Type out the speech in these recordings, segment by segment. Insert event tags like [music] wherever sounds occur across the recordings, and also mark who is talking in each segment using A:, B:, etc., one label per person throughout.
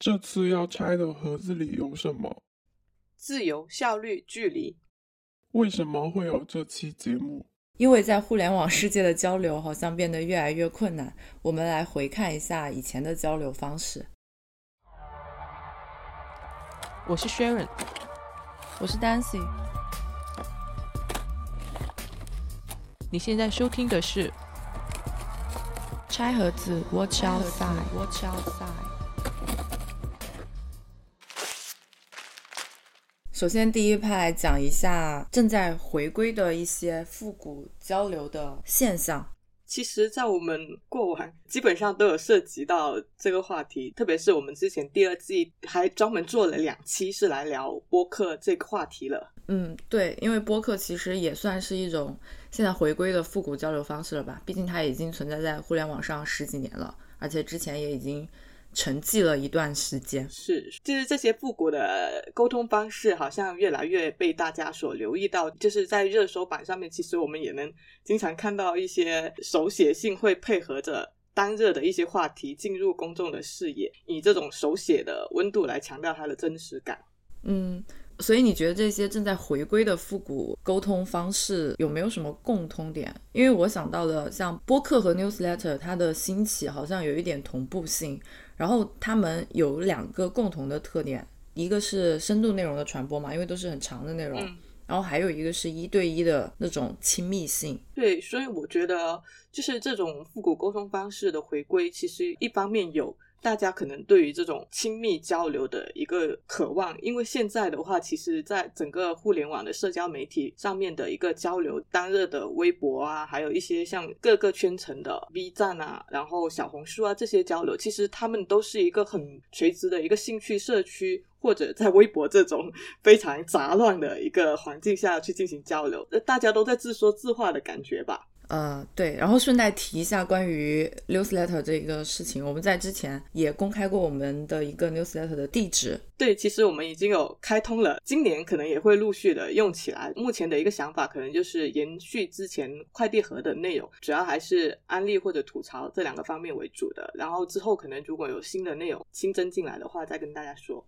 A: 这次要拆的盒子里有什么？
B: 自由、效率、距离。
A: 为什么会有这期节目？
C: 因为在互联网世界的交流好像变得越来越困难，我们来回看一下以前的交流方式。
D: 我是 Sharon，
C: 我是 Dancy。
D: 你现在收听的是
C: 拆盒子，Watch outside，Watch outside。首先，第一派讲一下正在回归的一些复古交流的现象。
B: 其实，在我们过往基本上都有涉及到这个话题，特别是我们之前第二季还专门做了两期是来聊播客这个话题了。
C: 嗯，对，因为播客其实也算是一种现在回归的复古交流方式了吧？毕竟它已经存在在互联网上十几年了，而且之前也已经。沉寂了一段时间，
B: 是，就是这些复古的沟通方式，好像越来越被大家所留意到。就是在热搜榜上面，其实我们也能经常看到一些手写信会配合着当热的一些话题进入公众的视野，以这种手写的温度来强调它的真实感。
C: 嗯。所以你觉得这些正在回归的复古沟通方式有没有什么共通点？因为我想到的像播客和 newsletter，它的兴起好像有一点同步性，然后它们有两个共同的特点，一个是深度内容的传播嘛，因为都是很长的内容，然后还有一个是一对一的那种亲密性。
B: 对，所以我觉得就是这种复古沟通方式的回归，其实一方面有。大家可能对于这种亲密交流的一个渴望，因为现在的话，其实在整个互联网的社交媒体上面的一个交流，当热的微博啊，还有一些像各个圈层的 B 站啊，然后小红书啊这些交流，其实他们都是一个很垂直的一个兴趣社区，或者在微博这种 [laughs] 非常杂乱的一个环境下去进行交流，那大家都在自说自话的感觉吧。
C: 呃，对，然后顺带提一下关于 newsletter 这个事情，我们在之前也公开过我们的一个 newsletter 的地址。
B: 对，其实我们已经有开通了，今年可能也会陆续的用起来。目前的一个想法，可能就是延续之前快递盒的内容，主要还是安利或者吐槽这两个方面为主的。然后之后可能如果有新的内容新增进来的话，再跟大家说。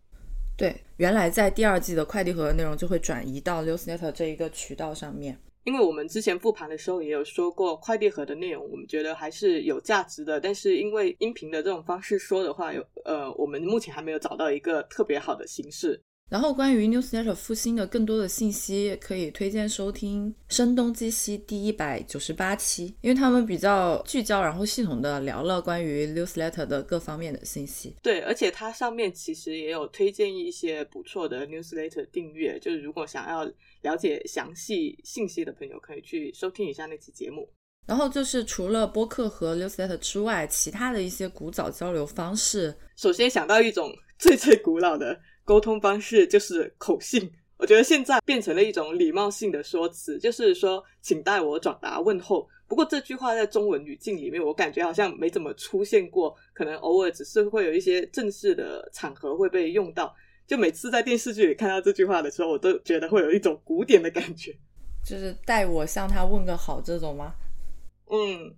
C: 对，原来在第二季的快递盒的内容就会转移到 newsletter 这一个渠道上面。
B: 因为我们之前复盘的时候也有说过，快递盒的内容我们觉得还是有价值的，但是因为音频的这种方式说的话，有呃，我们目前还没有找到一个特别好的形式。
C: 然后关于 Newsletter 复兴的更多的信息，可以推荐收听《声东击西》第一百九十八期，因为他们比较聚焦，然后系统的聊了关于 Newsletter 的各方面的信息。
B: 对，而且它上面其实也有推荐一些不错的 Newsletter 订阅，就是如果想要了解详细信息的朋友，可以去收听一下那期节目。
C: 然后就是除了播客和 Newsletter 之外，其他的一些古早交流方式，
B: 首先想到一种最最古老的。沟通方式就是口信，我觉得现在变成了一种礼貌性的说辞，就是说，请代我转达问候。不过这句话在中文语境里面，我感觉好像没怎么出现过，可能偶尔只是会有一些正式的场合会被用到。就每次在电视剧里看到这句话的时候，我都觉得会有一种古典的感觉，
C: 就是代我向他问个好这种吗？
B: 嗯，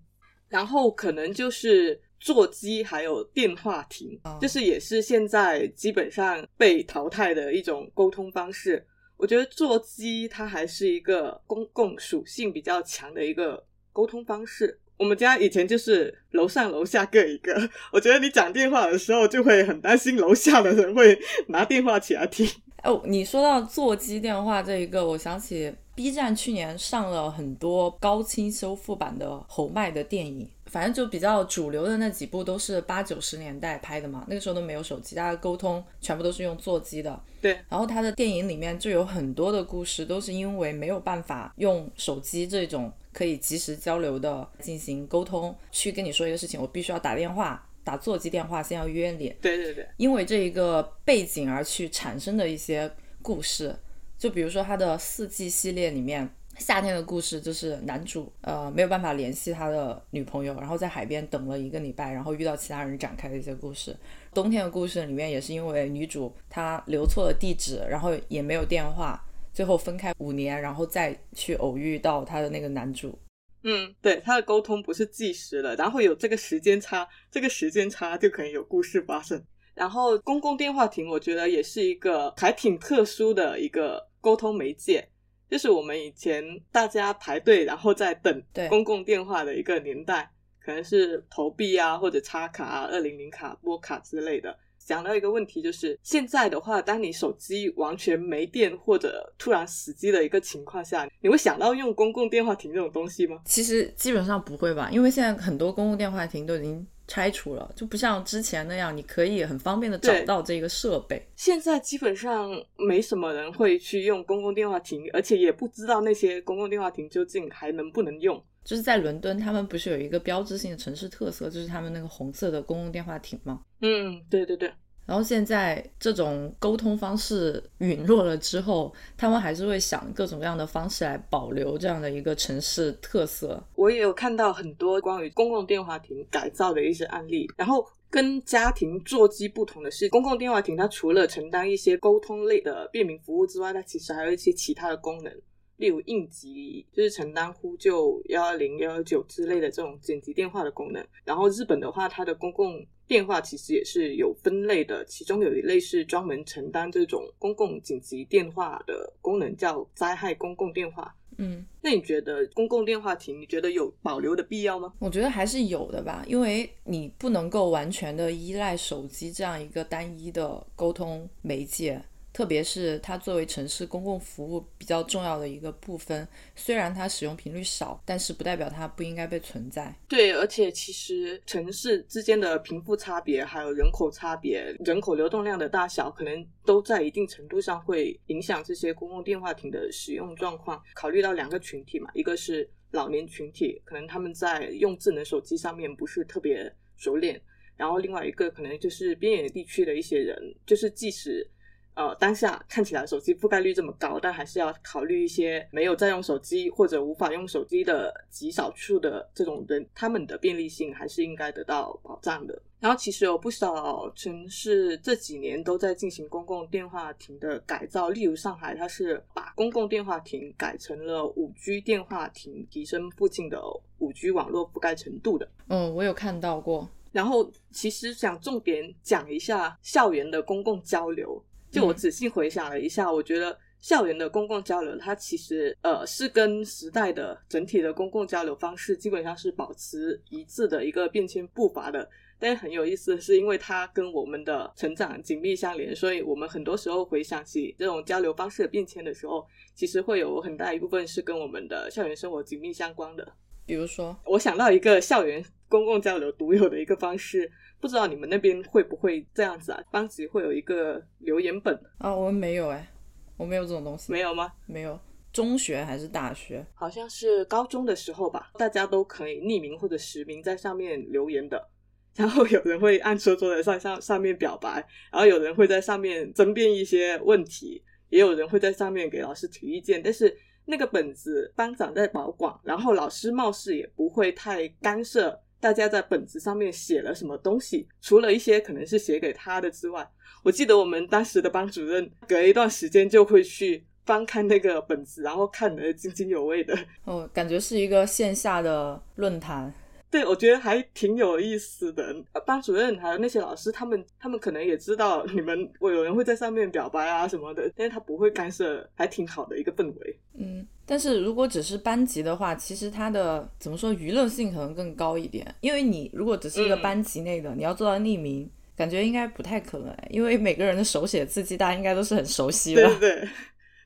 B: 然后可能就是。座机还有电话亭，就是也是现在基本上被淘汰的一种沟通方式。我觉得座机它还是一个公共属性比较强的一个沟通方式。我们家以前就是楼上楼下各一个，我觉得你讲电话的时候就会很担心楼下的人会拿电话起来听。
C: 哦，你说到座机电话这一个，我想起 B 站去年上了很多高清修复版的侯麦的电影。反正就比较主流的那几部都是八九十年代拍的嘛，那个时候都没有手机，大家沟通全部都是用座机的。
B: 对，
C: 然后他的电影里面就有很多的故事，都是因为没有办法用手机这种可以及时交流的进行沟通，去跟你说一个事情，我必须要打电话，打座机电话先要约你。
B: 对对对，
C: 因为这一个背景而去产生的一些故事，就比如说他的四季系列里面。夏天的故事就是男主呃没有办法联系他的女朋友，然后在海边等了一个礼拜，然后遇到其他人展开的一些故事。冬天的故事里面也是因为女主她留错了地址，然后也没有电话，最后分开五年，然后再去偶遇到她的那个男主。
B: 嗯，对，他的沟通不是计时的，然后有这个时间差，这个时间差就可以有故事发生。然后公共电话亭，我觉得也是一个还挺特殊的一个沟通媒介，就是我们以前大家排队然后再等
C: 对
B: 公共电话的一个年代，可能是投币啊或者插卡啊、二零零卡、拨卡之类的。想到一个问题，就是现在的话，当你手机完全没电或者突然死机的一个情况下，你会想到用公共电话亭这种东西吗？
C: 其实基本上不会吧，因为现在很多公共电话亭都已经拆除了，就不像之前那样，你可以很方便的找到这个设备。
B: 现在基本上没什么人会去用公共电话亭，而且也不知道那些公共电话亭究竟还能不能用。
C: 就是在伦敦，他们不是有一个标志性的城市特色，就是他们那个红色的公共电话亭吗？
B: 嗯，对对对，
C: 然后现在这种沟通方式陨落了之后，他们还是会想各种各样的方式来保留这样的一个城市特色。
B: 我也有看到很多关于公共电话亭改造的一些案例，然后。跟家庭座机不同的是，公共电话亭它除了承担一些沟通类的便民服务之外，它其实还有一些其他的功能，例如应急，就是承担呼救幺二零、幺幺九之类的这种紧急电话的功能。然后日本的话，它的公共电话其实也是有分类的，其中有一类是专门承担这种公共紧急电话的功能，叫灾害公共电话。
C: 嗯，
B: 那你觉得公共电话亭，你觉得有保留的必要吗？
C: 我觉得还是有的吧，因为你不能够完全的依赖手机这样一个单一的沟通媒介。特别是它作为城市公共服务比较重要的一个部分，虽然它使用频率少，但是不代表它不应该被存在。
B: 对，而且其实城市之间的贫富差别，还有人口差别、人口流动量的大小，可能都在一定程度上会影响这些公共电话亭的使用状况。考虑到两个群体嘛，一个是老年群体，可能他们在用智能手机上面不是特别熟练，然后另外一个可能就是边远地区的一些人，就是即使。呃，当下看起来手机覆盖率这么高，但还是要考虑一些没有在用手机或者无法用手机的极少数的这种人，他们的便利性还是应该得到保障的。然后，其实有不少城市这几年都在进行公共电话亭的改造，例如上海，它是把公共电话亭改成了五 G 电话亭，提升附近的五 G 网络覆盖程度的。
C: 嗯，我有看到过。
B: 然后，其实想重点讲一下校园的公共交流。就我仔细回想了一下，我觉得校园的公共交流，它其实呃是跟时代的整体的公共交流方式基本上是保持一致的一个变迁步伐的。但是很有意思的是，因为它跟我们的成长紧密相连，所以我们很多时候回想起这种交流方式的变迁的时候，其实会有很大一部分是跟我们的校园生活紧密相关的。
C: 比如说，
B: 我想到一个校园公共交流独有的一个方式。不知道你们那边会不会这样子啊？班级会有一个留言本
C: 啊？我们没有哎，我没有这种东西。
B: 没有吗？
C: 没有。中学还是大学？
B: 好像是高中的时候吧。大家都可以匿名或者实名在上面留言的，[laughs] 然后有人会暗戳戳的在上上面表白，然后有人会在上面争辩一些问题，也有人会在上面给老师提意见。但是那个本子班长在保管，然后老师貌似也不会太干涉。大家在本子上面写了什么东西？除了一些可能是写给他的之外，我记得我们当时的班主任隔一段时间就会去翻看那个本子，然后看得津津有味的。
C: 哦，感觉是一个线下的论坛。
B: 对，我觉得还挺有意思的。班主任还有那些老师，他们他们可能也知道你们，我有人会在上面表白啊什么的，但是他不会干涉，还挺好的一个氛围。
C: 嗯，但是如果只是班级的话，其实它的怎么说娱乐性可能更高一点，因为你如果只是一个班级内的，你要做到匿名，感觉应该不太可能，因为每个人的手写字迹大家应该都是很熟悉
B: 的，对对，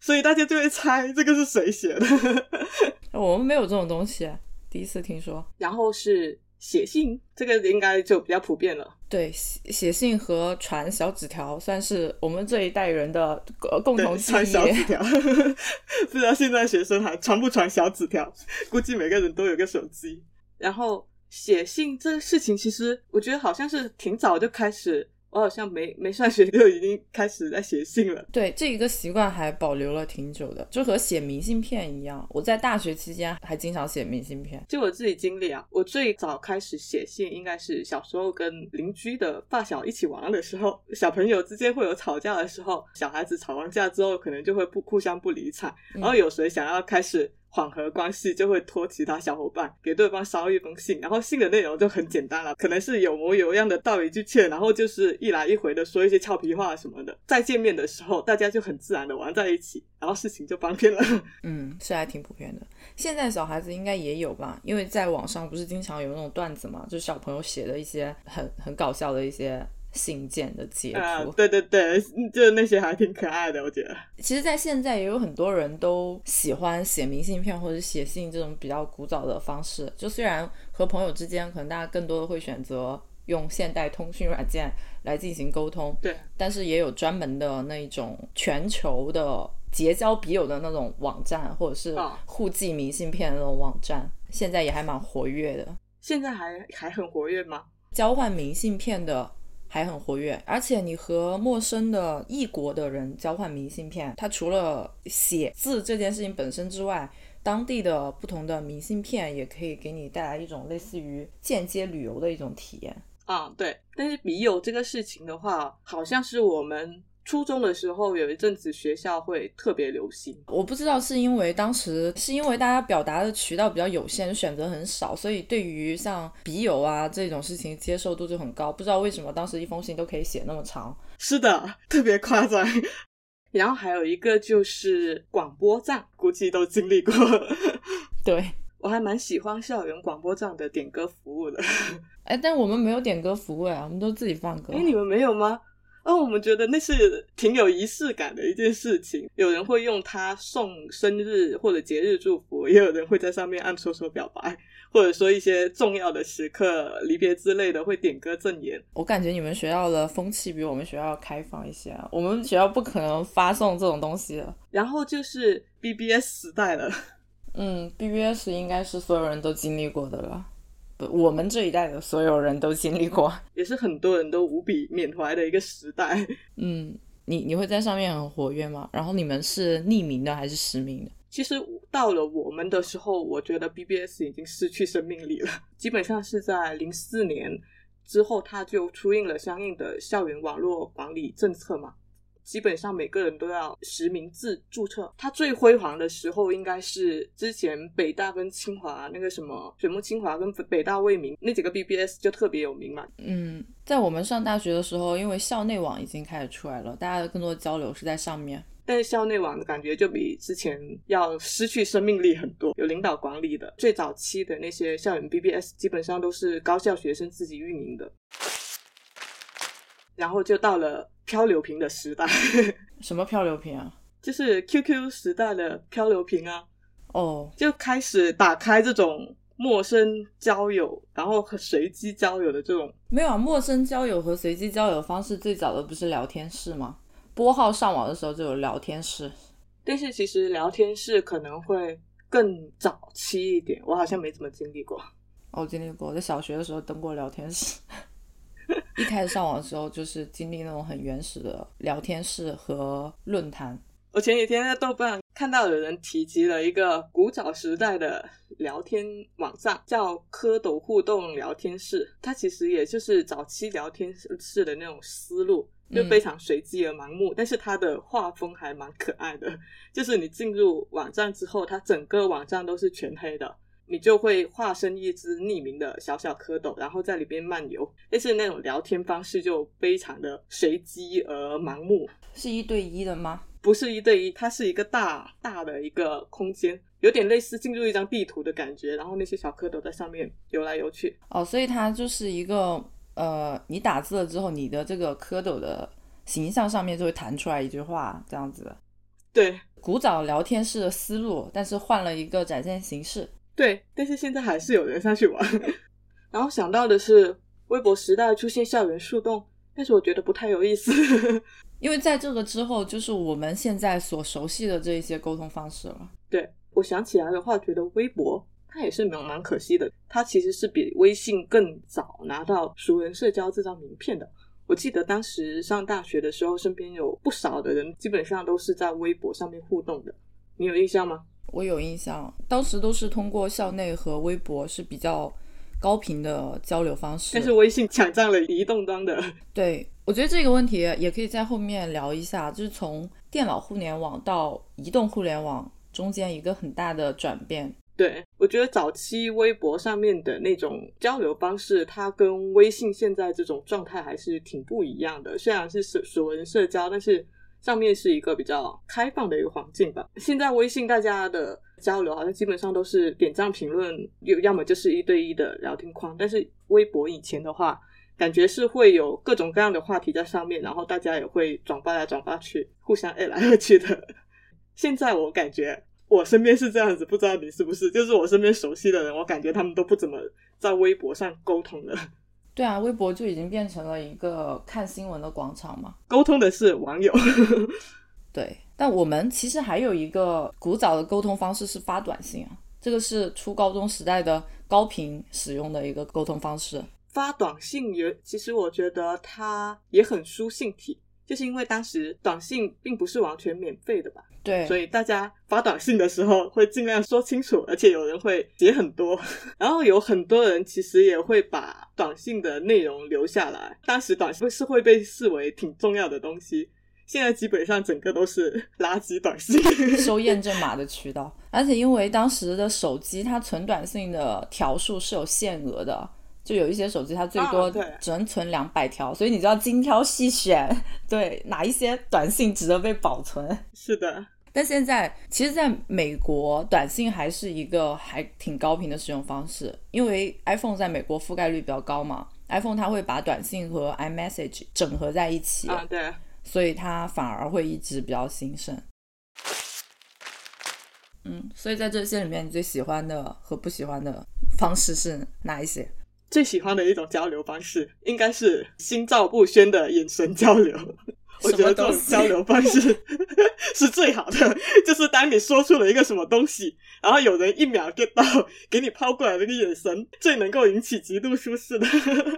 B: 所以大家就会猜这个是谁写的。[laughs]
C: 我们没有这种东西。第一次听说，
B: 然后是写信，这个应该就比较普遍了。
C: 对，写写信和传小纸条算是我们这一代人的共同记忆。
B: 传小 [laughs] 纸条，[laughs] 不知道现在学生还传不传小纸条？估计每个人都有个手机。然后写信这个事情，其实我觉得好像是挺早就开始。我好像没没上学就已经开始在写信了。
C: 对，这一个习惯还保留了挺久的，就和写明信片一样。我在大学期间还经常写明信片。
B: 就我自己经历啊，我最早开始写信应该是小时候跟邻居的发小一起玩的时候，小朋友之间会有吵架的时候，小孩子吵完架之后可能就会不互相不理睬，然后有谁想要开始缓和关系，就会托其他小伙伴给对方捎一封信，然后信的内容就很简单了，可能是有模有样的道一句歉，然后就是一来一回的说一些俏皮话什么的。再见面的时候，大家就很自然的玩在一起，然后事情就翻篇了。[laughs]
C: 嗯，是还挺普遍的。现在小孩子应该也有吧？因为在网上不是经常有那种段子嘛，就是小朋友写的一些很很搞笑的一些信件的截
B: 啊
C: 图。，
B: 对对对，就那些还挺可爱的，我觉得。
C: 其实，在现在也有很多人都喜欢写明信片或者写信这种比较古早的方式。就虽然和朋友之间，可能大家更多的会选择用现代通讯软件来进行沟通，
B: 对，
C: 但是也有专门的那种全球的结交笔友的那种网站，或者是
B: 啊
C: 互寄明信片的那种网站，现在也还蛮活跃的。
B: 现在还还很活跃吗？
C: 交换明信片的还很活跃，而且你和陌生的异国的人交换明信片，它除了写字这件事情本身之外，当地的不同的明信片也可以给你带来一种类似于间接旅游的一种体验。
B: 啊，对。但是笔友这个事情的话，好像是我们初中的时候有一阵子学校会特别流行。
C: 我不知道是因为当时是因为大家表达的渠道比较有限，选择很少，所以对于像笔友啊这种事情接受度就很高。不知道为什么当时一封信都可以写那么长。
B: 是的，特别夸张。[laughs] 然后还有一个就是广播站，估计都经历过。[laughs]
C: 对，
B: 我还蛮喜欢校园广播站的点歌服务的。
C: 哎，但我们没有点歌服务呀，我们都自己放歌。
B: 哎，你们没有吗？哦，我们觉得那是挺有仪式感的一件事情。有人会用它送生日或者节日祝福，也有人会在上面暗戳戳表白，或者说一些重要的时刻、离别之类的会点歌赠言。
C: 我感觉你们学校的风气比我们学校开放一些啊，我们学校不可能发送这种东西的。
B: 然后就是 BBS 时代了，
C: 嗯，BBS 应该是所有人都经历过的了，不，我们这一代的所有人都经历过。
B: 也是很多人都无比缅怀的一个时代。[laughs]
C: 嗯，你你会在上面很活跃吗？然后你们是匿名的还是实名的？
B: 其实到了我们的时候，我觉得 BBS 已经失去生命力了。[laughs] 基本上是在零四年之后，它就出印了相应的校园网络管理政策嘛。基本上每个人都要实名制注册。它最辉煌的时候，应该是之前北大跟清华那个什么水木清华跟北大未名那几个 BBS 就特别有名嘛。
C: 嗯，在我们上大学的时候，因为校内网已经开始出来了，大家的更多的交流是在上面。
B: 但是校内网的感觉就比之前要失去生命力很多，有领导管理的。最早期的那些校园 BBS 基本上都是高校学生自己运营的，然后就到了漂流瓶的时代，[laughs]
C: 什么漂流瓶啊？
B: 就是 QQ 时代的漂流瓶啊，
C: 哦，
B: 就开始打开这种陌生交友，然后和随机交友的这种。
C: 没有啊，陌生交友和随机交友方式最早的不是聊天室吗？拨号上网的时候就有聊天室。
B: 但是其实聊天室可能会更早期一点，我好像没怎么经历过。
C: 我经历过，我在小学的时候登过聊天室。一开始上网的时候，就是经历那种很原始的聊天室和论坛。
B: 我前几天在豆瓣看到有人提及了一个古早时代的聊天网站，叫蝌蚪互动聊天室。它其实也就是早期聊天室的那种思路，就非常随机而盲目。但是它的画风还蛮可爱的，[laughs] 就是你进入网站之后，它整个网站都是全黑的。你就会化身一只匿名的小小蝌蚪，然后在里边漫游。但是那种聊天方式就非常的随机而盲目，
C: 是一对一的吗？
B: 不是一对一，它是一个大大的一个空间，有点类似进入一张地图的感觉。然后那些小蝌蚪在上面游来游去。
C: 哦，所以它就是一个呃，你打字了之后，你的这个蝌蚪的形象上面就会弹出来一句话，这样子。
B: 对
C: 古早聊天式的思路，但是换了一个展现形式。
B: 对，但是现在还是有人上去玩。然后想到的是，微博时代出现校园树洞，但是我觉得不太有意思。[laughs]
C: 因为在这个之后，就是我们现在所熟悉的这一些沟通方式了。
B: 对我想起来的话，觉得微博它也是蛮蛮可惜的，它其实是比微信更早拿到熟人社交这张名片的。我记得当时上大学的时候，身边有不少的人，基本上都是在微博上面互动的。你有印象吗？
C: 我有印象，当时都是通过校内和微博是比较高频的交流方式。
B: 但是微信抢占了移动端的。[laughs]
C: 对，我觉得这个问题也可以在后面聊一下，就是从电脑互联网到移动互联网中间一个很大的转变。
B: 对，我觉得早期微博上面的那种交流方式，它跟微信现在这种状态还是挺不一样的。虽然是属属文社交，但是上面是一个比较开放的一个环境吧。现在微信大家的交流好像基本上都是点赞评论，有要么就是一对一的聊天框。但是微博以前的话，感觉是会有各种各样的话题在上面，然后大家也会转发来转发去，互相爱来爱去的。现在我感觉。我身边是这样子，不知道你是不是？就是我身边熟悉的人，我感觉他们都不怎么在微博上沟通了。
C: 对啊，微博就已经变成了一个看新闻的广场嘛。
B: 沟通的是网友。[laughs] [laughs]
C: 对，但我们其实还有一个古早的沟通方式是发短信啊，这个是初高中时代的高频使用的一个沟通方式。
B: 发短信也，其实我觉得它也很书信体。就是因为当时短信并不是完全免费的吧，
C: 对，
B: 所以大家发短信的时候会尽量说清楚，而且有人会写很多，[laughs] 然后有很多人其实也会把短信的内容留下来。当时短信是会被视为挺重要的东西，现在基本上整个都是垃圾短信，[laughs] [laughs]
C: 收验证码的渠道，而且因为当时的手机它存短信的条数是有限额的。就有一些手机，它最多只能存两百条，所以你就要精挑细选，对哪一些短信值得被保存。
B: 是的，
C: 但现在其实在美国，短信还是一个还挺高频的使用方式，因为 iPhone 在美国覆盖率比较高嘛，iPhone 它会把短信和 iMessage 整合在一起，
B: 啊对，
C: 所以它反而会一直比较兴盛。嗯，所以在这些里面，你最喜欢的和不喜欢的方式是哪一些？
B: 最喜欢的一种交流方式，应该是心照不宣的眼神交流。我觉得这种交流方式 [laughs] 是最好的，就是当你说出了一个什么东西，然后有人一秒 get 到，给你抛过来那个眼神，最能够引起极度舒适的。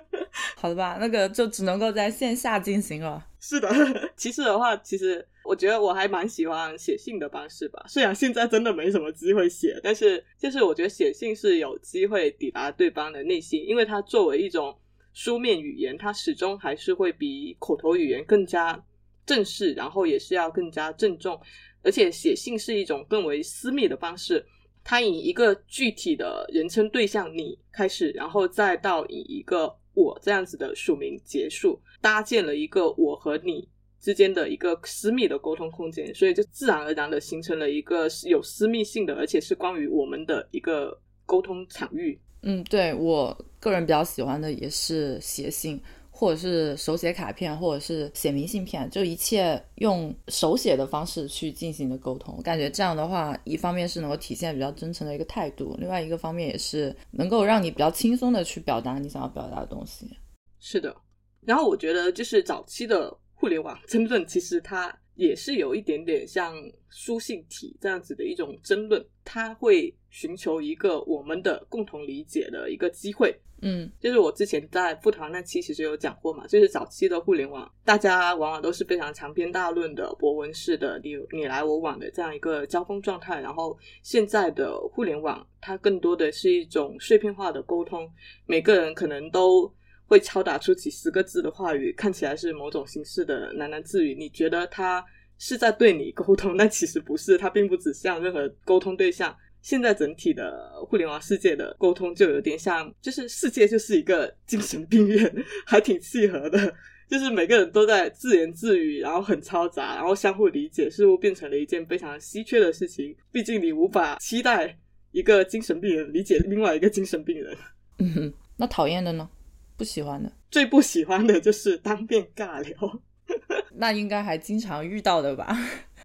B: [laughs]
C: 好的吧，那个就只能够在线下进行了。
B: 是的，[laughs] 其次的话，其实我觉得我还蛮喜欢写信的方式吧。虽然现在真的没什么机会写，但是就是我觉得写信是有机会抵达对方的内心，因为它作为一种书面语言，它始终还是会比口头语言更加正式，然后也是要更加郑重。而且写信是一种更为私密的方式，它以一个具体的人称对象你开始，然后再到以一个。我这样子的署名结束，搭建了一个我和你之间的一个私密的沟通空间，所以就自然而然的形成了一个有私密性的，而且是关于我们的一个沟通场域。
C: 嗯，对我个人比较喜欢的也是写信。或者是手写卡片，或者是写明信片，就一切用手写的方式去进行的沟通。我感觉这样的话，一方面是能够体现比较真诚的一个态度，另外一个方面也是能够让你比较轻松的去表达你想要表达的东西。
B: 是的，然后我觉得就是早期的互联网争论，其实它也是有一点点像书信体这样子的一种争论，它会寻求一个我们的共同理解的一个机会。
C: 嗯，
B: 就是我之前在复团那期其实有讲过嘛，就是早期的互联网，大家往往都是非常长篇大论的博文式的你你来我往的这样一个交锋状态，然后现在的互联网，它更多的是一种碎片化的沟通，每个人可能都会敲打出几十个字的话语，看起来是某种形式的喃喃自语，你觉得他是在对你沟通，[laughs] 但其实不是，他并不指向任何沟通对象。现在整体的互联网世界的沟通就有点像，就是世界就是一个精神病院，还挺契合的。就是每个人都在自言自语，然后很嘈杂，然后相互理解，似乎变成了一件非常稀缺的事情。毕竟你无法期待一个精神病人理解另外一个精神病人。[laughs]
C: 嗯哼，那讨厌的呢？不喜欢的？
B: 最不喜欢的就是当面尬聊。[laughs]
C: 那应该还经常遇到的吧？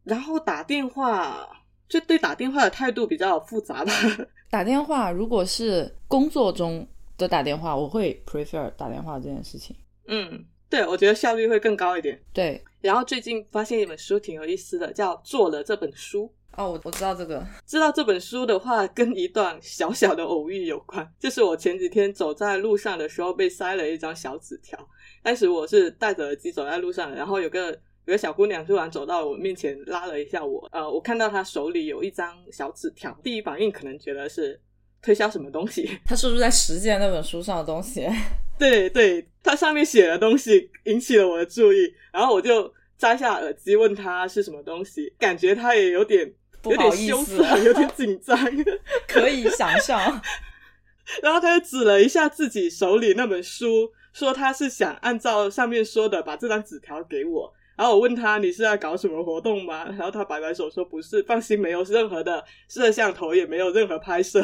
B: 然后打电话。就对打电话的态度比较复杂吧。[laughs]
C: 打电话如果是工作中的打电话，我会 prefer 打电话这件事情。
B: 嗯，对，我觉得效率会更高一点。
C: 对。
B: 然后最近发现一本书挺有意思的，叫《做了这本书》。
C: 哦，我我知道这个。
B: 知道这本书的话，跟一段小小的偶遇有关。就是我前几天走在路上的时候，被塞了一张小纸条。当时我是戴着耳机走在路上，然后有个。有个小姑娘突然走到我面前，拉了一下我。呃，我看到她手里有一张小纸条，第一反应可能觉得是推销什么东西。[laughs]
C: 她是不是在实践那本书上的东西？
B: 对 [laughs] 对，它上面写的东西引起了我的注意，然后我就摘下耳机问她是什么东西，感觉她也有点
C: 不
B: 有点羞涩，有点紧张。[laughs]
C: 可以想象。[laughs]
B: 然后他就指了一下自己手里那本书，说他是想按照上面说的把这张纸条给我。然后我问他你是在搞什么活动吗？然后他摆摆手说不是，放心，没有任何的摄像头，也没有任何拍摄。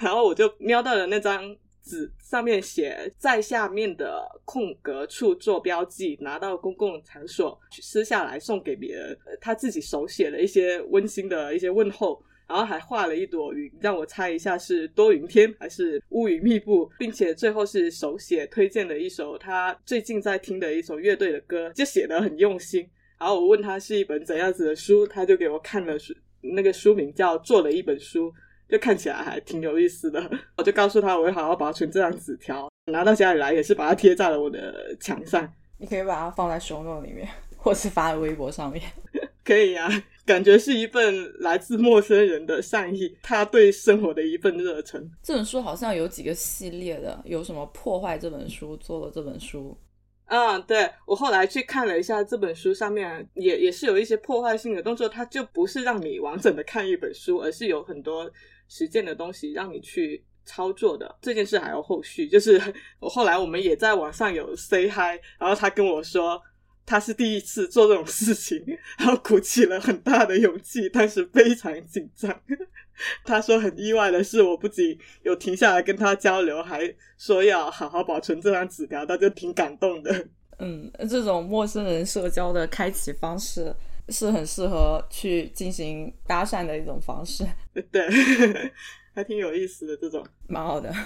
B: 然后我就瞄到了那张纸，上面写在下面的空格处做标记，拿到公共场所去撕下来送给别人。他自己手写了一些温馨的一些问候。然后还画了一朵云，让我猜一下是多云天还是乌云密布，并且最后是手写推荐了一首他最近在听的一首乐队的歌，就写得很用心。然后我问他是一本怎样子的书，他就给我看了书，那个书名叫《做了一本书》，就看起来还挺有意思的。我就告诉他我会好好保存这张纸条，拿到家里来也是把它贴在了我的墙上。
C: 你可以把它放在 show note 里面，或是发在微博上面。[laughs]
B: 可以呀、感觉是一份来自陌生人的善意，他对生活的一份热忱。
C: 这本书好像有几个系列的，有什么破坏这本书，做了这本书。
B: 嗯，对我后来去看了一下这本书，上面也也是有一些破坏性的动作，它就不是让你完整的看一本书，而是有很多实践的东西让你去操作的。这件事还有后续，就是 [laughs] 我后来我们也在网上有 say hi，然后他跟我说。他是第一次做这种事情，然后鼓起了很大的勇气，但是非常紧张。[laughs] 他说很意外的是，我不仅有停下来跟他交流，还说要好好保存这张纸条，他就挺感动的。
C: 嗯，这种陌生人社交的开启方式是很适合去进行搭讪的一种方式，[laughs]
B: 对，[laughs] 还挺有意思的这种。
C: 蛮好的。[laughs]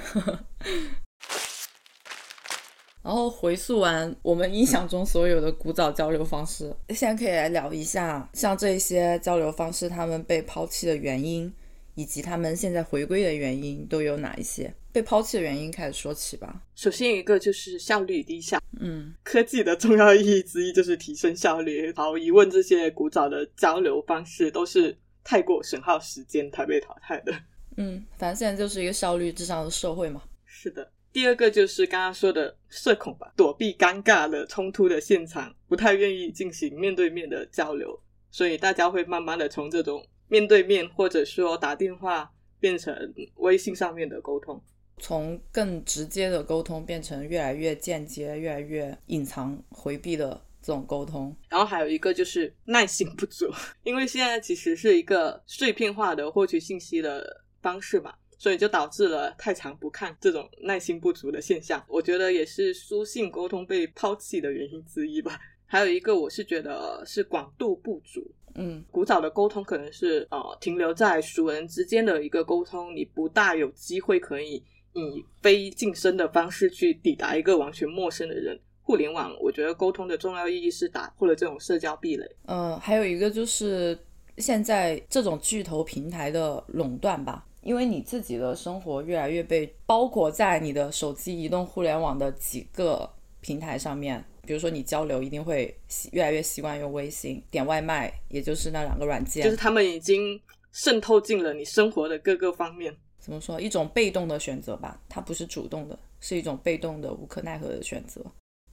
C: 然后回溯完我们印象中所有的古早交流方式，现在可以来聊一下，像这些交流方式，他们被抛弃的原因，以及他们现在回归的原因都有哪一些？被抛弃的原因开始说起吧。
B: 首先一个就是效率低下，
C: 嗯
B: 科技的重要意义之一就是提升效率。毫无疑问，这些古早的交流方式都是太过损耗时间才被淘汰的。
C: 嗯，反正现在就是一个效率至上的社会嘛。
B: 是的。第二个就是刚刚说的社恐吧，躲避尴尬的冲突的现场，不太愿意进行面对面的交流，所以大家会慢慢的从这种面对面或者说打电话变成微信上面的沟通。
C: 从更直接的沟通变成越来越间接、越来越隐藏、回避的这种沟通。
B: 然后还有一个就是耐心不足，[laughs] 因为现在其实是一个碎片化的获取信息的方式嘛，所以就导致了太长不看这种耐心不足的现象。我觉得也是书信沟通被抛弃的原因之一吧。还有一个，我是觉得是广度不足。
C: 嗯
B: 古早的沟通可能是呃停留在熟人之间的一个沟通，你不大有机会可以以非近身的方式去抵达一个完全陌生的人。互联网，我觉得沟通的重要意义是打破了这种社交壁垒。
C: 嗯，还有一个就是现在这种巨头平台的垄断吧，因为你自己的生活越来越被包裹在你的手机移动互联网的几个平台上面。比如说你交流一定会习越来越习惯用微信，点外卖也就是那两个软件，
B: 就是他们已经渗透进了你生活的各个方面。
C: 怎么说一种被动的选择吧，它不是主动的，是一种被动的无可奈何的选择。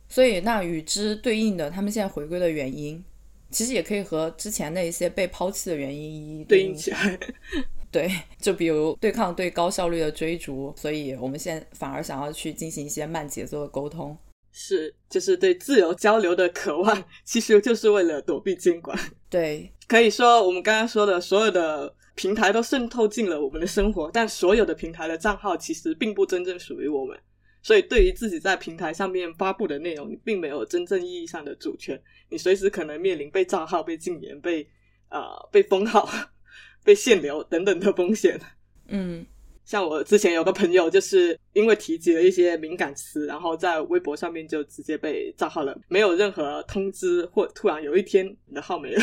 C: 所以那与之对应的，他们现在回归的原因，其实也可以和之前那一些被抛弃的原因一一
B: 对
C: 应
B: 应起来，
C: 对，就比如对抗对高效率的追逐，所以我们现在反而想要去进行一些慢节奏的沟通。
B: 是就是对自由交流的渴望，其实就是为了躲避监管。
C: 对，
B: 可以说，我们刚刚说的所有的平台都渗透进了我们的生活，但所有的平台的账号其实并不真正属于我们。所以，对于自己在平台上面发布的内容，你并没有真正意义上的主权。你随时可能面临被账号、被禁言、被呃被封号、[laughs] 被限流等等的风险。[laughs]
C: 嗯
B: 像我之前有个朋友，就是因为提及了一些敏感词，然后在微博上面就直接被账号了，没有任何通知，或突然有一天你的号没了。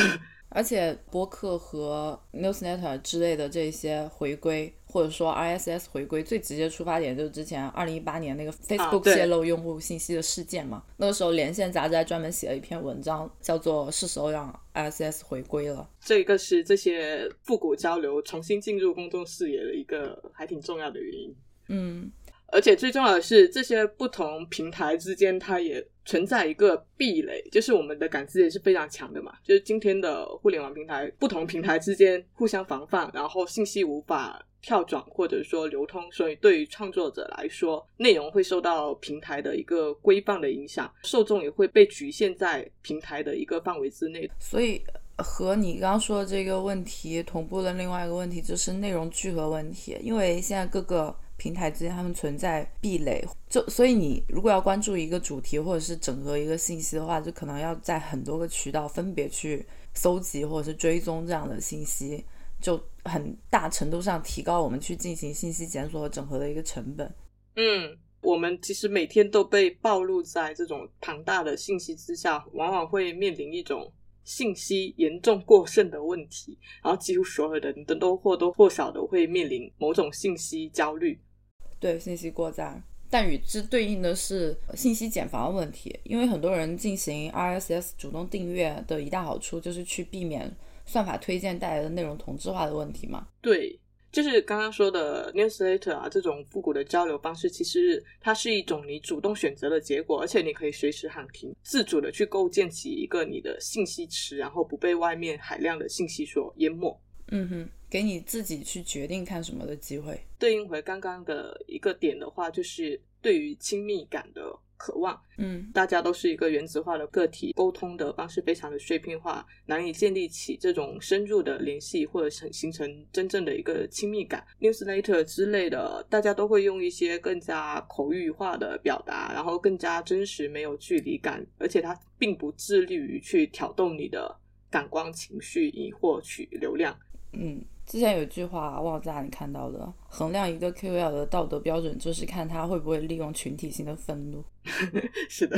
C: 而且播客和 Newsletter 之类的这些回归，或者说 RSS 回归，最直接出发点就是之前二零一八年那个 Facebook 泄露用户信息的事件嘛。那个时候，连线杂志还专门写了一篇文章，叫做“是时候让 RSS 回归了
B: 这个是这些复古交流重新进入公众视野的一个还挺重要的原因。”。
C: 嗯，
B: 而且最重要的是，这些不同平台之间，它也存在一个壁垒，就是我们的感知也是非常强的嘛。就是今天的互联网平台，不同平台之间互相防范，然后信息无法跳转或者说流通，所以对于创作者来说，内容会受到平台的一个规范的影响，受众也会被局限在平台的一个范围之内。
C: 所以和你刚刚说的这个问题同步的另外一个问题就是内容聚合问题，因为现在各个。平台之间他们存在壁垒，就所以你如果要关注一个主题或者是整合一个信息的话，就可能要在很多个渠道分别去搜集或者是追踪这样的信息，就很大程度上提高我们去进行信息检索和整合的一个成本。
B: 嗯，我们其实每天都被暴露在这种庞大的信息之下，往往会面临一种信息严重过剩的问题，然后几乎所有的人都都或多或少的会面临某种信息焦虑。
C: 对信息过载，但与之对应的是信息茧房问题。因为很多人进行 RSS 主动订阅的一大好处就是去避免算法推荐带来的内容同质化的问题嘛。
B: 对，就是刚刚说的 newsletter 啊，这种复古的交流方式，其实它是一种你主动选择的结果，而且你可以随时喊停，自主的去构建起一个你的信息池，然后不被外面海量的信息所淹没。
C: 嗯哼，给你自己去决定看什么的机会。
B: 对应回刚刚的一个点的话，就是对于亲密感的渴望。
C: 嗯，
B: 大家都是一个原子化的个体，沟通的方式非常的碎片化，难以建立起这种深入的联系，或者是形成真正的一个亲密感。Newsletter 之类的，大家都会用一些更加口语化的表达，然后更加真实，没有距离感，而且它并不致力于去挑动你的感官情绪以获取流量。
C: 嗯，之前有句话忘在哪里看到的，衡量一个 KOL 的道德标准，就是看他会不会利用群体性的愤怒。[laughs]
B: 是的。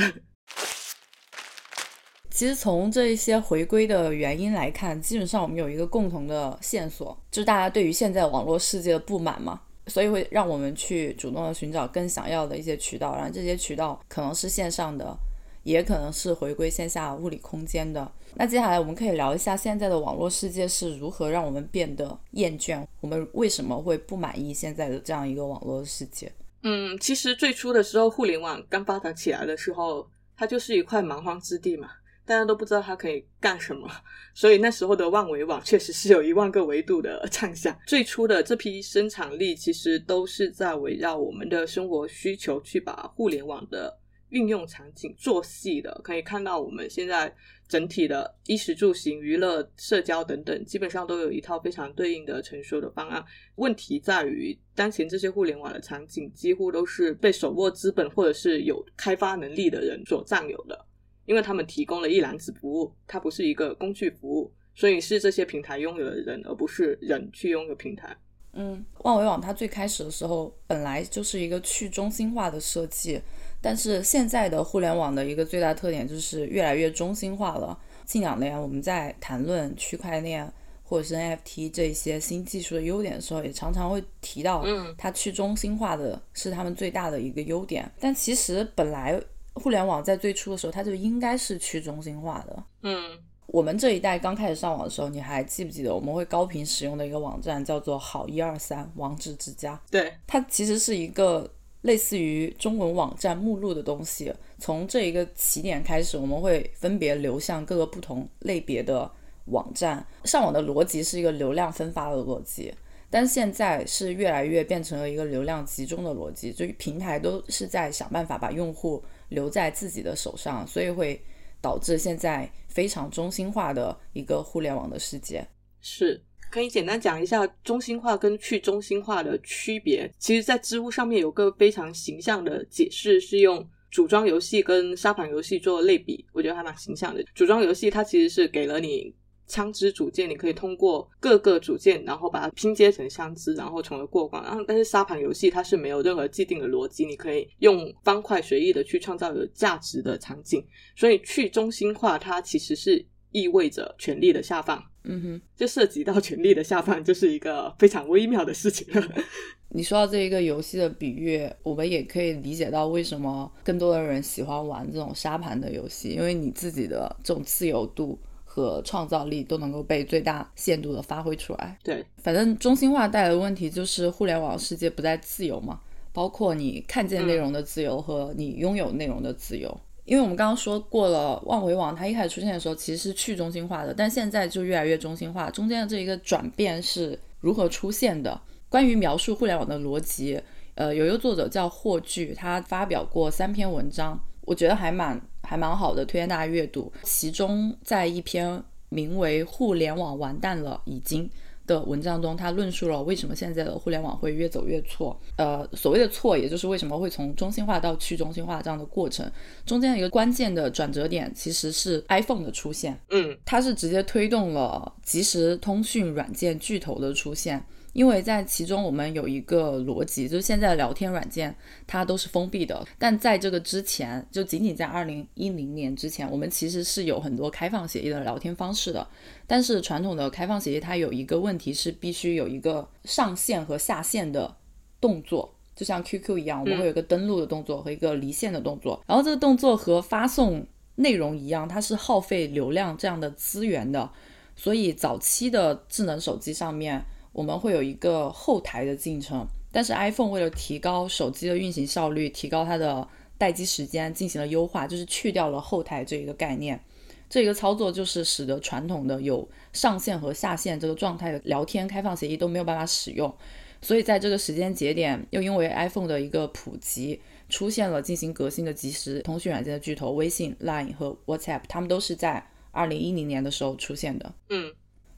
C: 其实从这一些回归的原因来看，基本上我们有一个共同的线索，就是大家对于现在网络世界的不满嘛，所以会让我们去主动的寻找更想要的一些渠道，然后这些渠道可能是线上的。也可能是回归线下物理空间的。那接下来我们可以聊一下现在的网络世界是如何让我们变得厌倦，我们为什么会不满意现在的这样一个网络世界？
B: 嗯，其实最初的时候，互联网刚发展起来的时候，它就是一块蛮荒之地嘛，大家都不知道它可以干什么，所以那时候的万维网确实是有一万个维度的 [laughs] 畅想。最初的这批生产力其实都是在围绕我们的生活需求去把互联网的。运用场景做细的，可以看到我们现在整体的衣食住行、娱乐、社交等等，基本上都有一套非常对应的成熟的方案。问题在于，当前这些互联网的场景几乎都是被手握资本或者是有开发能力的人所占有的，因为他们提供了一揽子服务，它不是一个工具服务，所以是这些平台拥有的人，而不是人去拥有平台。
C: 嗯，万维网它最开始的时候本来就是一个去中心化的设计。但是现在的互联网的一个最大特点就是越来越中心化了。近两年我们在谈论区块链或者是 NFT 这些新技术的优点的时候，也常常会提到，
B: 嗯，
C: 它去中心化的是他们最大的一个优点。但其实本来互联网在最初的时候，它就应该是去中心化的。
B: 嗯，
C: 我们这一代刚开始上网的时候，你还记不记得我们会高频使用的一个网站叫做好一二三网址之家？
B: 对，
C: 它其实是一个。类似于中文网站目录的东西，从这一个起点开始，我们会分别流向各个不同类别的网站。上网的逻辑是一个流量分发的逻辑，但现在是越来越变成了一个流量集中的逻辑，就平台都是在想办法把用户留在自己的手上，所以会导致现在非常中心化的一个互联网的世界。
B: 是。可以简单讲一下中心化跟去中心化的区别。其实，在知乎上面有个非常形象的解释，是用组装游戏跟沙盘游戏做类比，我觉得还蛮形象的。组装游戏它其实是给了你枪支组件，你可以通过各个组件，然后把它拼接成枪支，然后从而过关。然后，但是沙盘游戏它是没有任何既定的逻辑，你可以用方块随意的去创造有价值的场景。所以，去中心化它其实是意味着权力的下放。
C: 嗯哼，
B: 这涉及到权力的下放，就是一个非常微妙的事情了。[laughs]
C: 你说到这一个游戏的比喻，我们也可以理解到为什么更多的人喜欢玩这种沙盘的游戏，因为你自己的这种自由度和创造力都能够被最大限度的发挥出来。
B: 对，
C: 反正中心化带来的问题就是互联网世界不再自由嘛，包括你看见内容的自由和你拥有内容的自由。因为我们刚刚说过了，万维网它一开始出现的时候其实是去中心化的，但现在就越来越中心化。中间的这一个转变是如何出现的？关于描述互联网的逻辑，呃，有一个作者叫霍炬，他发表过三篇文章，我觉得还蛮还蛮好的，推荐大家阅读。其中在一篇名为《互联网完蛋了，已经》。的文章中，他论述了为什么现在的互联网会越走越错。呃，所谓的错，也就是为什么会从中心化到去中心化这样的过程中间的一个关键的转折点，其实是 iPhone 的出现。
B: 嗯，
C: 它是直接推动了即时通讯软件巨头的出现。因为在其中，我们有一个逻辑，就是现在的聊天软件它都是封闭的，但在这个之前，就仅仅在二零一零年之前，我们其实是有很多开放协议的聊天方式的。但是传统的开放协议它有一个问题是必须有一个上线和下线的动作，就像 QQ 一样，我们会有一个登录的动作和一个离线的动作。然后这个动作和发送内容一样，它是耗费流量这样的资源的。所以早期的智能手机上面。我们会有一个后台的进程，但是 iPhone 为了提高手机的运行效率，提高它的待机时间，进行了优化，就是去掉了后台这一个概念。这一个操作就是使得传统的有上线和下线这个状态的聊天开放协议都没有办法使用。所以在这个时间节点，又因为 iPhone 的一个普及，出现了进行革新的即时通讯软件的巨头微信、Line 和 WhatsApp，他们都是在二零一零年的时候出现的。
B: 嗯。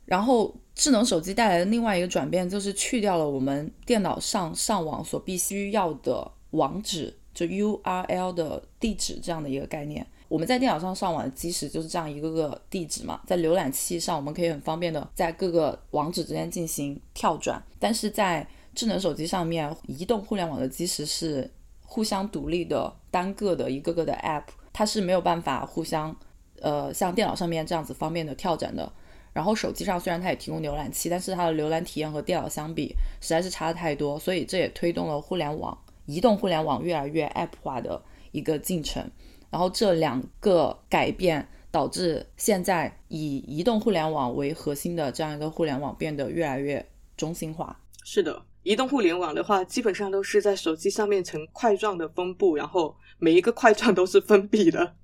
C: 然后，智能手机带来的另外一个转变，就是去掉了我们电脑上上网所必须要的网址，就 URL 的地址这样的一个概念。我们在电脑上上网的基石就是这样一个个地址嘛，在浏览器上，我们可以很方便的在各个网址之间进行跳转。但是在智能手机上面，移动互联网的基石是互相独立的单个的一个个的 App，它是没有办法互相，呃，像电脑上面这样子方便的跳转的。然后手机上虽然它也提供浏览器，但是它的浏览体验和电脑相比实在是差的太多，所以这也推动了互联网、移动互联网越来越 App 化的一个进程。然后这两个改变导致现在以移动互联网为核心的这样一个互联网变得越来越中心化。
B: 是的，移动互联网的话，基本上都是在手机上面呈块状的分布，然后每一个块状都是封闭的。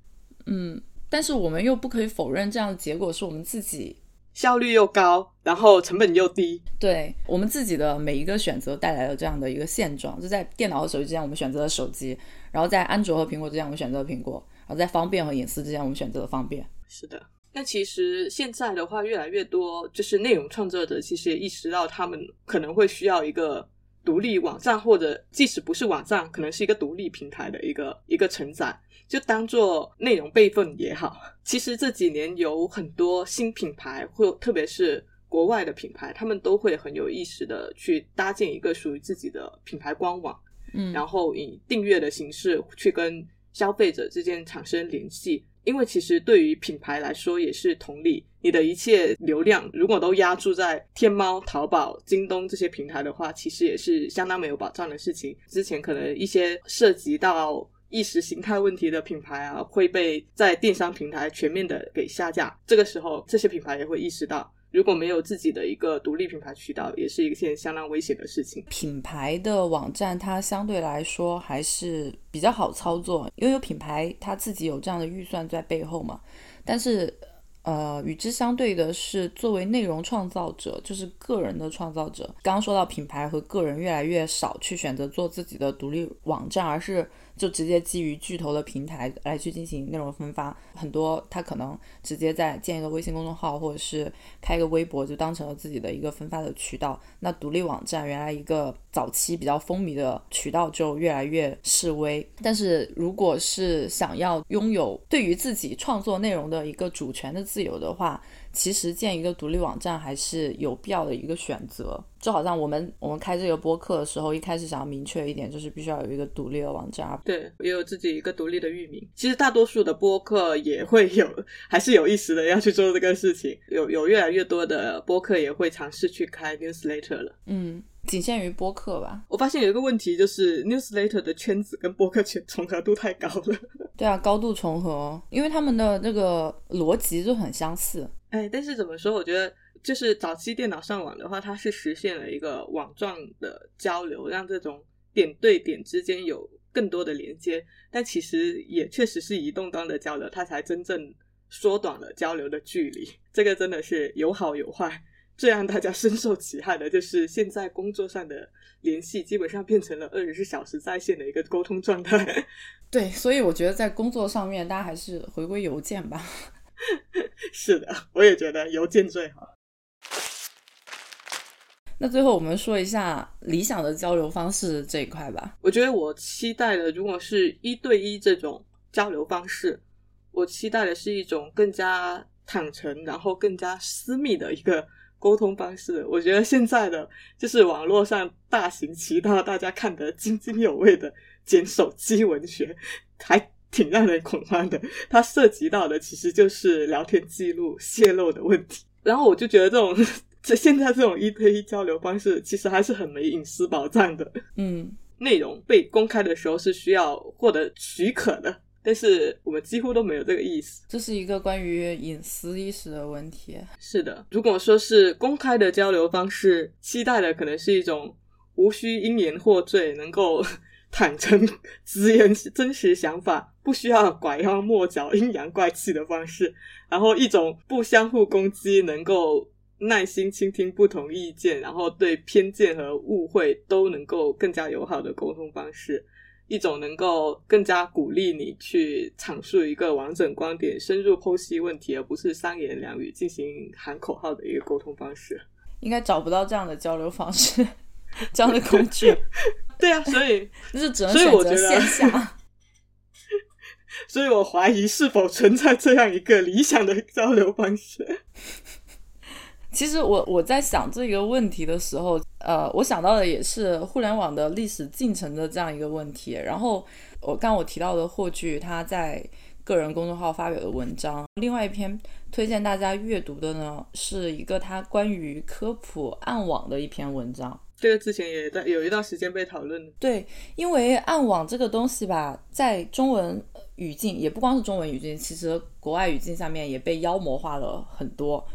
C: 嗯，但是我们又不可以否认，这样的结果是我们自己。
B: 效率又高，然后成本又低，
C: 对我们自己的每一个选择带来了这样的一个现状。就在电脑和手机之间，我们选择了手机；然后在安卓和苹果之间，我们选择了苹果；然后在方便和隐私之间，我们选择了方便。
B: 是的，那其实现在的话，越来越多就是内容创作者其实也意识到，他们可能会需要一个独立网站，或者即使不是网站，可能是一个独立平台的一个一个承载。就当做内容备份也好。其实这几年有很多新品牌，或特别是国外的品牌，他们都会很有意识的去搭建一个属于自己的品牌官网，
C: 嗯，
B: 然后以订阅的形式去跟消费者之间产生联系。因为其实对于品牌来说也是同理，你的一切流量如果都压注在天猫、淘宝、京东这些平台的话，其实也是相当没有保障的事情。之前可能一些涉及到。意识形态问题的品牌啊，会被在电商平台全面的给下架。这个时候，这些品牌也会意识到，如果没有自己的一个独立品牌渠道，也是一件相当危险的事情。
C: 品牌的网站它相对来说还是比较好操作，因为有品牌它自己有这样的预算在背后嘛。但是，呃，与之相对的是，作为内容创造者，就是个人的创造者，刚刚说到品牌和个人越来越少去选择做自己的独立网站，而是。就直接基于巨头的平台来去进行内容分发，很多他可能直接在建一个微信公众号，或者是开一个微博，就当成了自己的一个分发的渠道。那独立网站原来一个早期比较风靡的渠道就越来越式微。但是如果是想要拥有对于自己创作内容的一个主权的自由的话，其实建一个独立网站还是有必要的一个选择。就好像我们我们开这个播客的时候，一开始想要明确一点，就是必须要有一个独立的网站。
B: 对，也有自己一个独立的域名。其实大多数的播客也会有，还是有意识的要去做这个事情。有有越来越多的播客也会尝试去开 newsletter 了。
C: 嗯，仅限于播客吧。
B: 我发现有一个问题，就是 newsletter 的圈子跟播客圈重合度太高了。[laughs]
C: 对啊，高度重合，因为他们的那个逻辑就很相似。
B: 哎，但是怎么说？我觉得。就是早期电脑上网的话，它是实现了一个网状的交流，让这种点对点之间有更多的连接，但其实也确实是移动端的交流，它才真正缩短了交流的距离。这个真的是有好有坏。最让大家深受其害的就是现在工作上的联系基本上变成了二十四小时在线的一个沟通状态。[laughs]
C: 对，所以我觉得在工作上面，大家还是回归邮件吧。[laughs]
B: 是的，我也觉得邮件最好。
C: 那最后我们说一下理想的交流方式这一块吧。
B: 我觉得我期待的，如果是一对一这种交流方式，我期待的是一种更加坦诚，然后更加私密的一个沟通方式。我觉得现在的就是网络上大行其道，大家看得津津有味的捡手机文学，还挺让人恐慌的。它涉及到的其实就是聊天记录泄露的问题。然后我就觉得这种。这现在这种一对一交流方式，其实还是很没隐私保障的。
C: 嗯，
B: 内容被公开的时候是需要获得许可的，但是我们几乎都没有这个意思。
C: 这是一个关于隐私意识的问题。
B: 是的，如果说是公开的交流方式，期待的可能是一种无需因言获罪，能够 [laughs] 坦诚 [laughs] 直言真实想法，不需要拐弯抹角、阴阳怪气的方式，[laughs] 然后一种不相互攻击，能够。耐心倾听不同意见，然后对偏见和误会都能够更加友好的沟通方式，一种能够更加鼓励你去阐述一个完整观点、深入剖析问题，而不是三言两语进行喊口号的一个沟通方式。
C: 应该找不到这样的交流方式，[laughs] 这样的工具。[laughs]
B: 对啊，所以
C: 就是只能选择线下。
B: 所以我怀疑是否存在这样一个理想的交流方式。
C: 其实我我在想这个问题的时候，呃，我想到的也是互联网的历史进程的这样一个问题。然后我刚我提到的霍炬他在个人公众号发表的文章，另外一篇推荐大家阅读的呢，是一个他关于科普暗网的一篇文章。
B: 这个之前也在有一段时间被讨论。
C: 对，因为暗网这个东西吧，在中文语境也不光是中文语境，其实国外语境下面也被妖魔化了很多。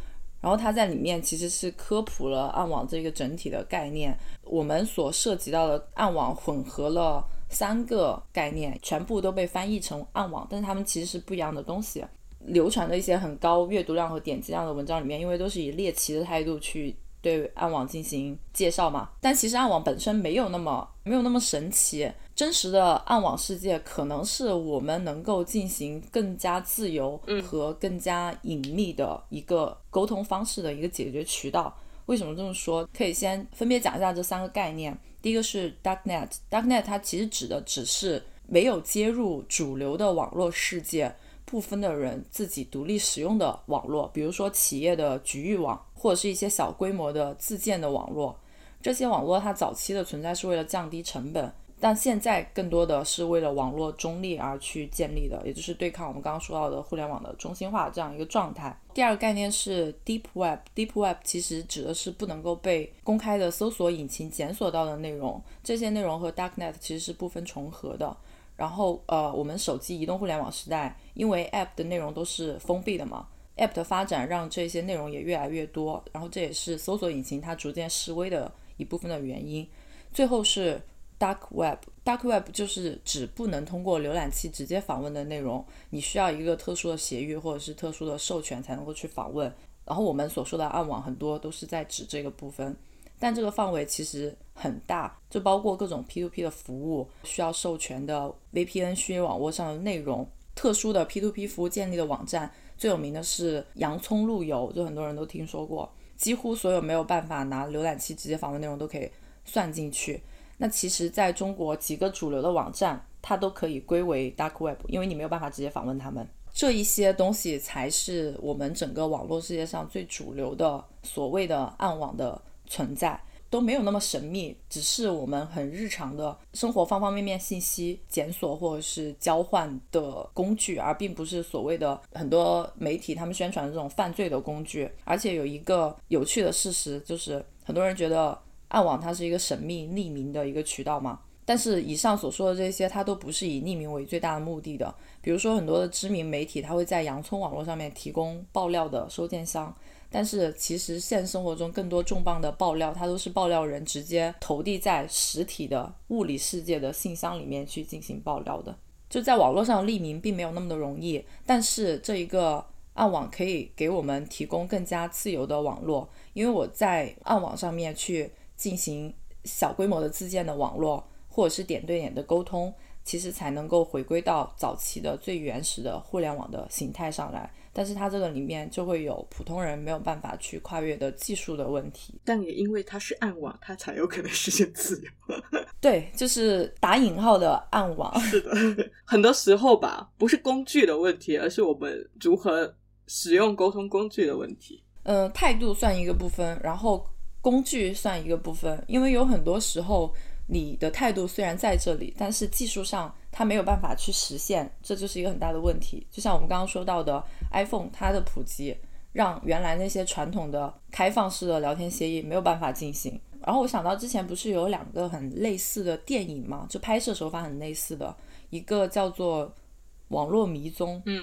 C: 然后它在里面其实是科普了暗网这个整体的概念。我们所涉及到的暗网混合了三个概念，全部都被翻译成暗网，但是它们其实是不一样的东西。流传的一些很高阅读量和点击量的文章里面，因为都是以猎奇的态度去。对暗网进行介绍嘛？但其实暗网本身没有那么没有那么神奇。真实的暗网世界可能是我们能够进行更加自由和更加隐秘的一个沟通方式的一个解决渠道。为什么这么说？可以先分别讲一下这三个概念。第一个是 Darknet，Darknet 它其实指的只是没有接入主流的网络世界。部分的人自己独立使用的网络，比如说企业的局域网，或者是一些小规模的自建的网络。这些网络它早期的存在是为了降低成本，但现在更多的是为了网络中立而去建立的，也就是对抗我们刚刚说到的互联网的中心化这样一个状态。第二个概念是 Deep Web，Deep Web 其实指的是不能够被公开的搜索引擎检索到的内容，这些内容和 Darknet 其实是不分重合的。然后，呃，我们手机移动互联网时代，因为 App 的内容都是封闭的嘛，App 的发展让这些内容也越来越多，然后这也是搜索引擎它逐渐式微的一部分的原因。最后是 Dark Web，Dark Web 就是指不能通过浏览器直接访问的内容，你需要一个特殊的协议或者是特殊的授权才能够去访问。然后我们所说的暗网很多都是在指这个部分。但这个范围其实很大，就包括各种 P2P 的服务需要授权的 VPN 虚拟网络上的内容，特殊的 P2P 服务建立的网站，最有名的是洋葱路由，就很多人都听说过。几乎所有没有办法拿浏览器直接访问内容都可以算进去。那其实在中国几个主流的网站，它都可以归为 Dark Web，因为你没有办法直接访问他们。这一些东西才是我们整个网络世界上最主流的所谓的暗网的。存在都没有那么神秘，只是我们很日常的生活方方面面信息检索或者是交换的工具，而并不是所谓的很多媒体他们宣传的这种犯罪的工具。而且有一个有趣的事实，就是很多人觉得暗网它是一个神秘匿名的一个渠道嘛，但是以上所说的这些，它都不是以匿名为最大的目的的。比如说很多的知名媒体，它会在洋葱网络上面提供爆料的收件箱。但是其实现实生活中更多重磅的爆料，它都是爆料人直接投递在实体的物理世界的信箱里面去进行爆料的。就在网络上匿名并没有那么的容易，但是这一个暗网可以给我们提供更加自由的网络，因为我在暗网上面去进行小规模的自建的网络，或者是点对点的沟通，其实才能够回归到早期的最原始的互联网的形态上来。但是它这个里面就会有普通人没有办法去跨越的技术的问题。
B: 但也因为它是暗网，它才有可能实现自由。
C: 对，就是打引号的暗网。[laughs]
B: 是的，很多时候吧，不是工具的问题，而是我们如何使用沟通工具的问题。
C: 嗯，态度算一个部分，然后工具算一个部分，因为有很多时候你的态度虽然在这里，但是技术上它没有办法去实现，这就是一个很大的问题。就像我们刚刚说到的 iPhone，它的普及让原来那些传统的开放式的聊天协议没有办法进行。然后我想到之前不是有两个很类似的电影嘛，就拍摄手法很类似的，一个叫做《网络迷踪》，
B: 嗯，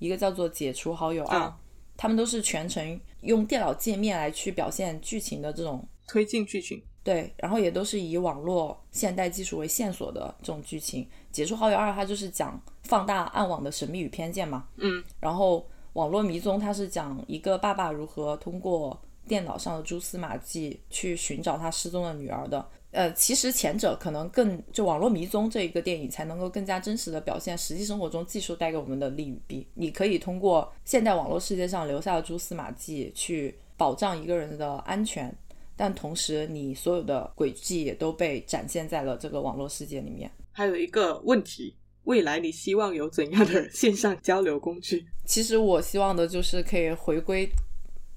C: 一个叫做《解除好友二》，
B: 啊
C: 他们都是全程用电脑界面来去表现剧情的这种
B: 推进剧情。
C: 对，然后也都是以网络现代技术为线索的这种剧情。解除好友二，它就是讲放大暗网的神秘与偏见嘛。
B: 嗯，
C: 然后网络迷踪，它是讲一个爸爸如何通过电脑上的蛛丝马迹去寻找他失踪的女儿的。呃，其实前者可能更就网络迷踪这一个电影才能够更加真实的表现实际生活中技术带给我们的利与弊。你可以通过现代网络世界上留下的蛛丝马迹去保障一个人的安全，但同时你所有的轨迹也都被展现在了这个网络世界里面。
B: 还有一个问题，未来你希望有怎样的 [laughs] 线上交流工具？
C: 其实我希望的就是可以回归，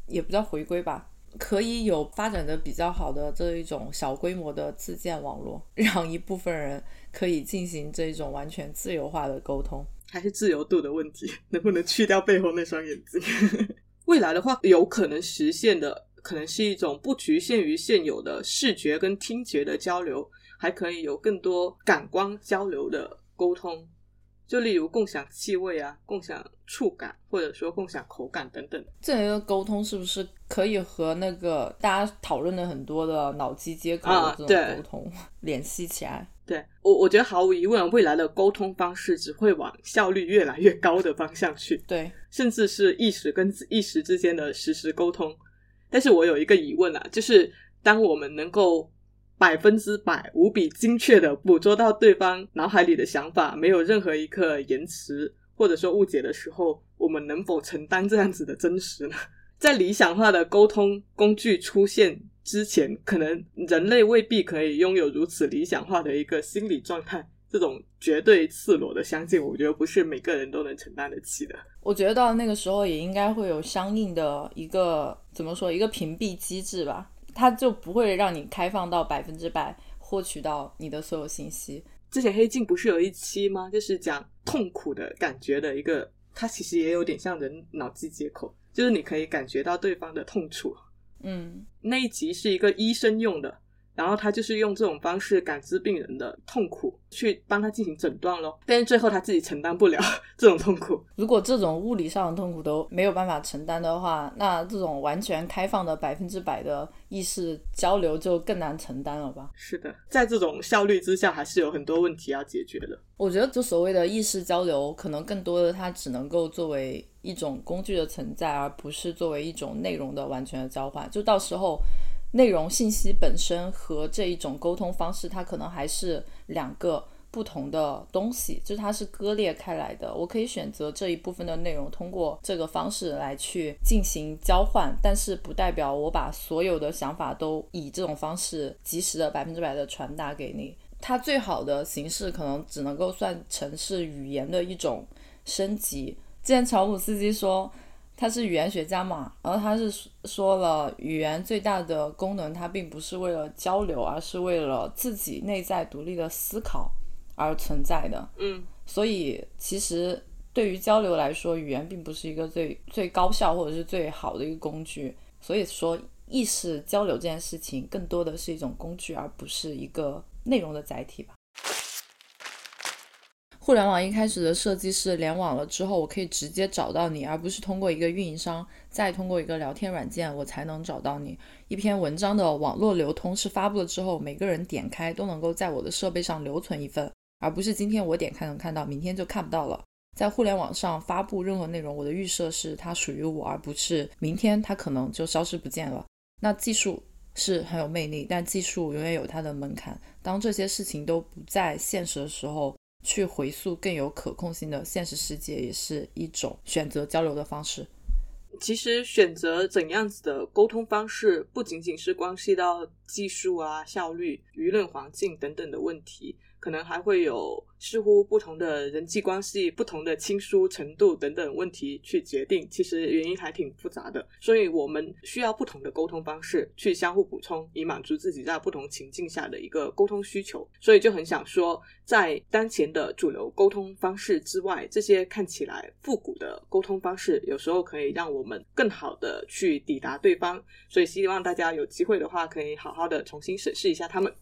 C: 也不叫回归吧，可以有发展的比较好的这一种小规模的自建网络，[laughs] 让一部分人可以进行这种完全自由化的沟通。
B: 还是自由度的问题，[laughs] 能不能去掉背后那双眼睛？[laughs] 未来的话，有可能实现的，可能是一种不局限于现有的视觉跟听觉的交流，还可以有更多感官交流的沟通，就例如共享气味啊、共享触感，或者说共享口感等等。
C: 这一个沟通是不是可以和那个大家讨论的很多的脑机接口
B: 啊
C: 的这
B: 对
C: 种沟通联系起来？
B: 对我，我觉得毫无疑问，未来的沟通方式只会往效率越来越高的方向去。
C: 对，
B: 甚至是意识跟意识之间的实时沟通。但是我有一个疑问啊，就是当我们能够百分之百、无比精确的捕捉到对方脑海里的想法，没有任何一刻延迟或者说误解的时候，我们能否承担这样子的真实呢？[laughs] 在理想化的沟通工具出现之前，可能人类未必可以拥有如此理想化的一个心理状态。这种绝对赤裸的相信，我觉得不是每个人都能承担得起的。
C: 我觉得到那个时候也应该会有相应的一个怎么说一个屏蔽机制吧，它就不会让你开放到百分之百获取到你的所有信息。
B: 之前黑镜不是有一期吗？就是讲痛苦的感觉的一个，它其实也有点像人脑机接口，就是你可以感觉到对方的痛楚。
C: 嗯，
B: 那一集是一个医生用的，然后他就是用这种方式感知病人的痛苦，去帮他进行诊断咯。但是最后他自己承担不了 [laughs] 这种痛苦。
C: 如果这种物理上的痛苦都没有办法承担的话，那这种完全开放的百分之百的意识交流就更难承担了吧？
B: 是的，在这种效率之下，还是有很多问题要解决的。
C: 我觉得，就所谓的意识交流，可能更多的它只能够作为一种工具的存在，而不是作为一种内容的完全的交换。就到时候，内容信息本身和这一种沟通方式，它可能还是两个不同的东西，就是它是割裂开来的。我可以选择这一部分的内容，通过这个方式来去进行交换，但是不代表我把所有的想法都以这种方式及时的百分之百的传达给你。它最好的形式可能只能够算成是语言的一种升级。之前乔姆斯基说他是语言学家嘛，然后他是说了语言最大的功能，它并不是为了交流，而是为了自己内在独立的思考而存在的。
B: 嗯，
C: 所以其实对于交流来说，语言并不是一个最最高效或者是最好的一个工具。所以说，意识交流这件事情更多的是一种工具，而不是一个内容的载体吧。互联网一开始的设计是联网了之后，我可以直接找到你，而不是通过一个运营商，再通过一个聊天软件，我才能找到你。一篇文章的网络流通是发布了之后，每个人点开都能够在我的设备上留存一份，而不是今天我点开能看到，明天就看不到了。在互联网上发布任何内容，我的预设是它属于我，而不是明天它可能就消失不见了。那技术是很有魅力，但技术永远有它的门槛。当这些事情都不在现实的时候，去回溯更有可控性的现实世界，也是一种选择交流的方式。
B: 其实选择怎样子的沟通方式，不仅仅是关系到技术啊、效率、舆论环境等等的问题。可能还会有似乎不同的人际关系、不同的亲疏程度等等问题去决定，其实原因还挺复杂的。所以我们需要不同的沟通方式去相互补充，以满足自己在不同情境下的一个沟通需求。所以就很想说，在当前的主流沟通方式之外，这些看起来复古的沟通方式，有时候可以让我们更好的去抵达对方。所以希望大家有机会的话，可以好好好的重新审视一下他们。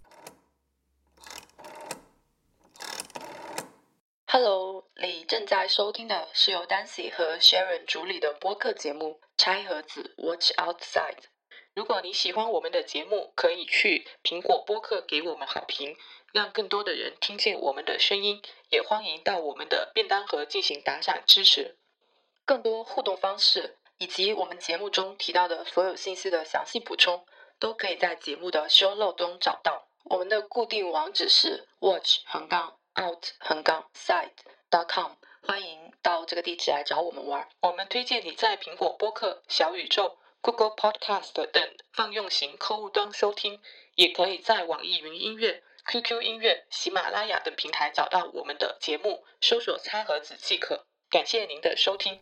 C: Hello，你正在收听的是由 Dancy 和 Sharon 主理的播客节目《拆盒子 Watch Outside》。
D: 如果你喜欢我们的节目，可以去苹果播客给我们好评，让更多的人听见我们的声音。也欢迎到我们的便当盒进行打赏支持。
C: 更多互动方式以及我们节目中提到的所有信息的详细补充，都可以在节目的 show note 中找到。我们的固定网址是 watch 横杠。out 横杠 side dot com，欢迎到这个地址来找我们玩。
D: 我们推荐你在苹果播客、小宇宙、Google Podcast 等泛用型客户端收听，也可以在网易云音乐、QQ 音乐、喜马拉雅等平台找到我们的节目，搜索“餐盒子”即可。感谢您的收听。